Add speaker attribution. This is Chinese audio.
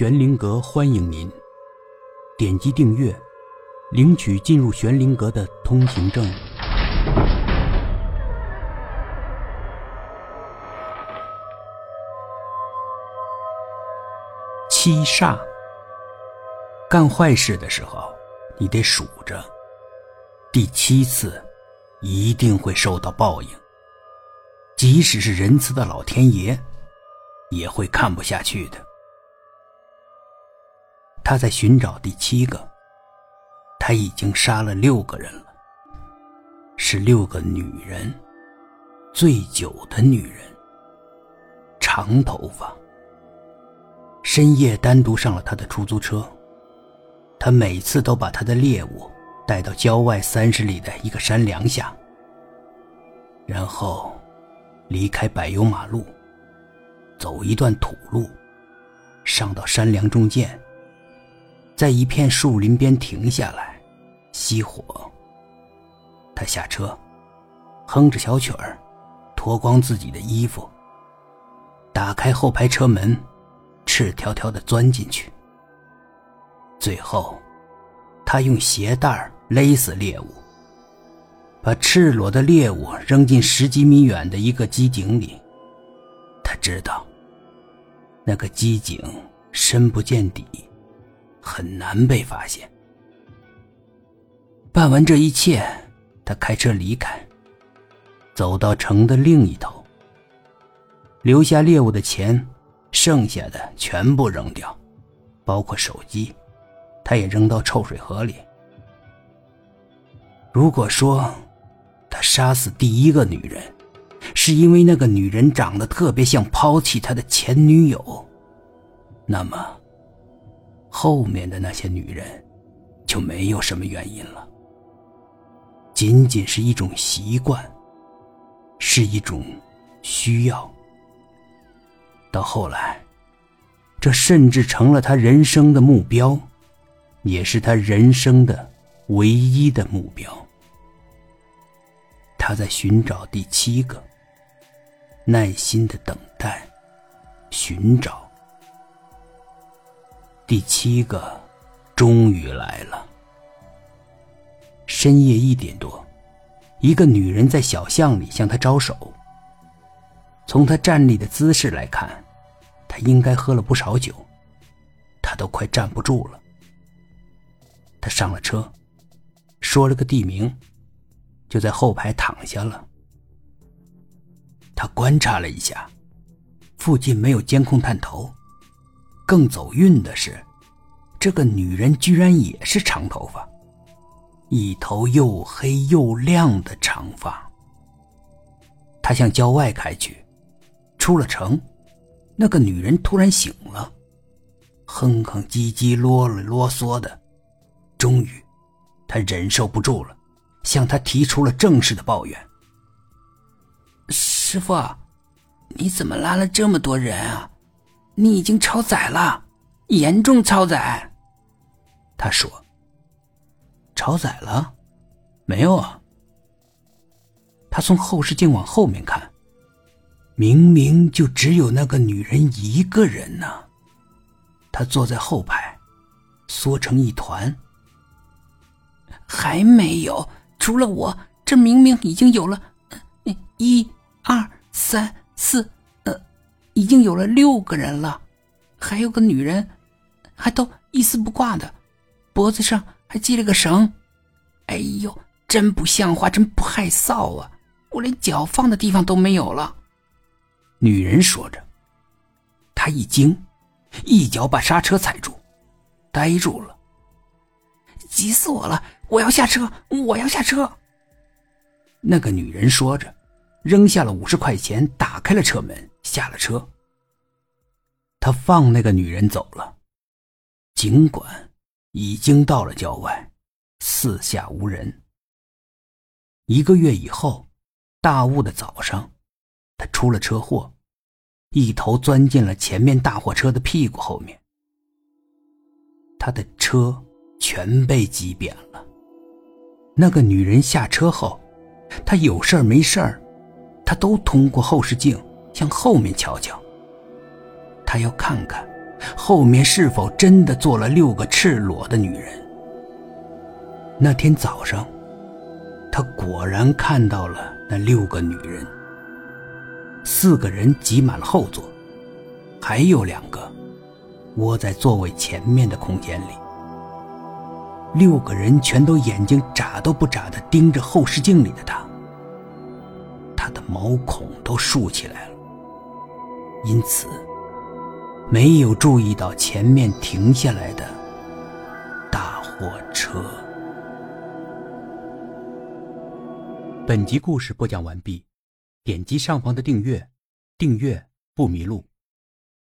Speaker 1: 玄灵阁欢迎您，点击订阅，领取进入玄灵阁的通行证。七煞，干坏事的时候，你得数着，第七次一定会受到报应。即使是仁慈的老天爷，也会看不下去的。他在寻找第七个，他已经杀了六个人了，是六个女人，醉酒的女人，长头发。深夜单独上了他的出租车，他每次都把他的猎物带到郊外三十里的一个山梁下，然后。离开柏油马路，走一段土路，上到山梁中间，在一片树林边停下来，熄火。他下车，哼着小曲儿，脱光自己的衣服，打开后排车门，赤条条的钻进去。最后，他用鞋带勒死猎物。把赤裸的猎物扔进十几米远的一个机井里，他知道，那个机井深不见底，很难被发现。办完这一切，他开车离开，走到城的另一头，留下猎物的钱，剩下的全部扔掉，包括手机，他也扔到臭水河里。如果说，他杀死第一个女人，是因为那个女人长得特别像抛弃他的前女友。那么，后面的那些女人就没有什么原因了，仅仅是一种习惯，是一种需要。到后来，这甚至成了他人生的目标，也是他人生的唯一的目标。他在寻找第七个，耐心的等待，寻找。第七个终于来了。深夜一点多，一个女人在小巷里向他招手。从他站立的姿势来看，他应该喝了不少酒，他都快站不住了。他上了车，说了个地名。就在后排躺下了。他观察了一下，附近没有监控探头。更走运的是，这个女人居然也是长头发，一头又黑又亮的长发。他向郊外开去，出了城，那个女人突然醒了，哼哼唧唧、啰里啰嗦的。终于，他忍受不住了。向他提出了正式的抱怨：“
Speaker 2: 师傅，你怎么拉了这么多人啊？你已经超载了，严重超载。”
Speaker 1: 他说：“超载了？没有啊。”他从后视镜往后面看，明明就只有那个女人一个人呢。她坐在后排，缩成一团。
Speaker 2: 还没有。除了我，这明明已经有了一、二、三、四，已经有了六个人了，还有个女人，还都一丝不挂的，脖子上还系了个绳。哎呦，真不像话，真不害臊啊！我连脚放的地方都没有了。
Speaker 1: 女人说着，她一惊，一脚把刹车踩住，呆住了。
Speaker 2: 急死我了！我要下车！我要下车！
Speaker 1: 那个女人说着，扔下了五十块钱，打开了车门，下了车。他放那个女人走了，尽管已经到了郊外，四下无人。一个月以后，大雾的早上，他出了车祸，一头钻进了前面大货车的屁股后面。他的车。全被挤扁了。那个女人下车后，她有事儿没事儿，她都通过后视镜向后面瞧瞧。他要看看后面是否真的坐了六个赤裸的女人？那天早上，他果然看到了那六个女人。四个人挤满了后座，还有两个窝在座位前面的空间里。六个人全都眼睛眨都不眨的盯着后视镜里的他，他的毛孔都竖起来了，因此没有注意到前面停下来的大货车。
Speaker 3: 本集故事播讲完毕，点击上方的订阅，订阅不迷路。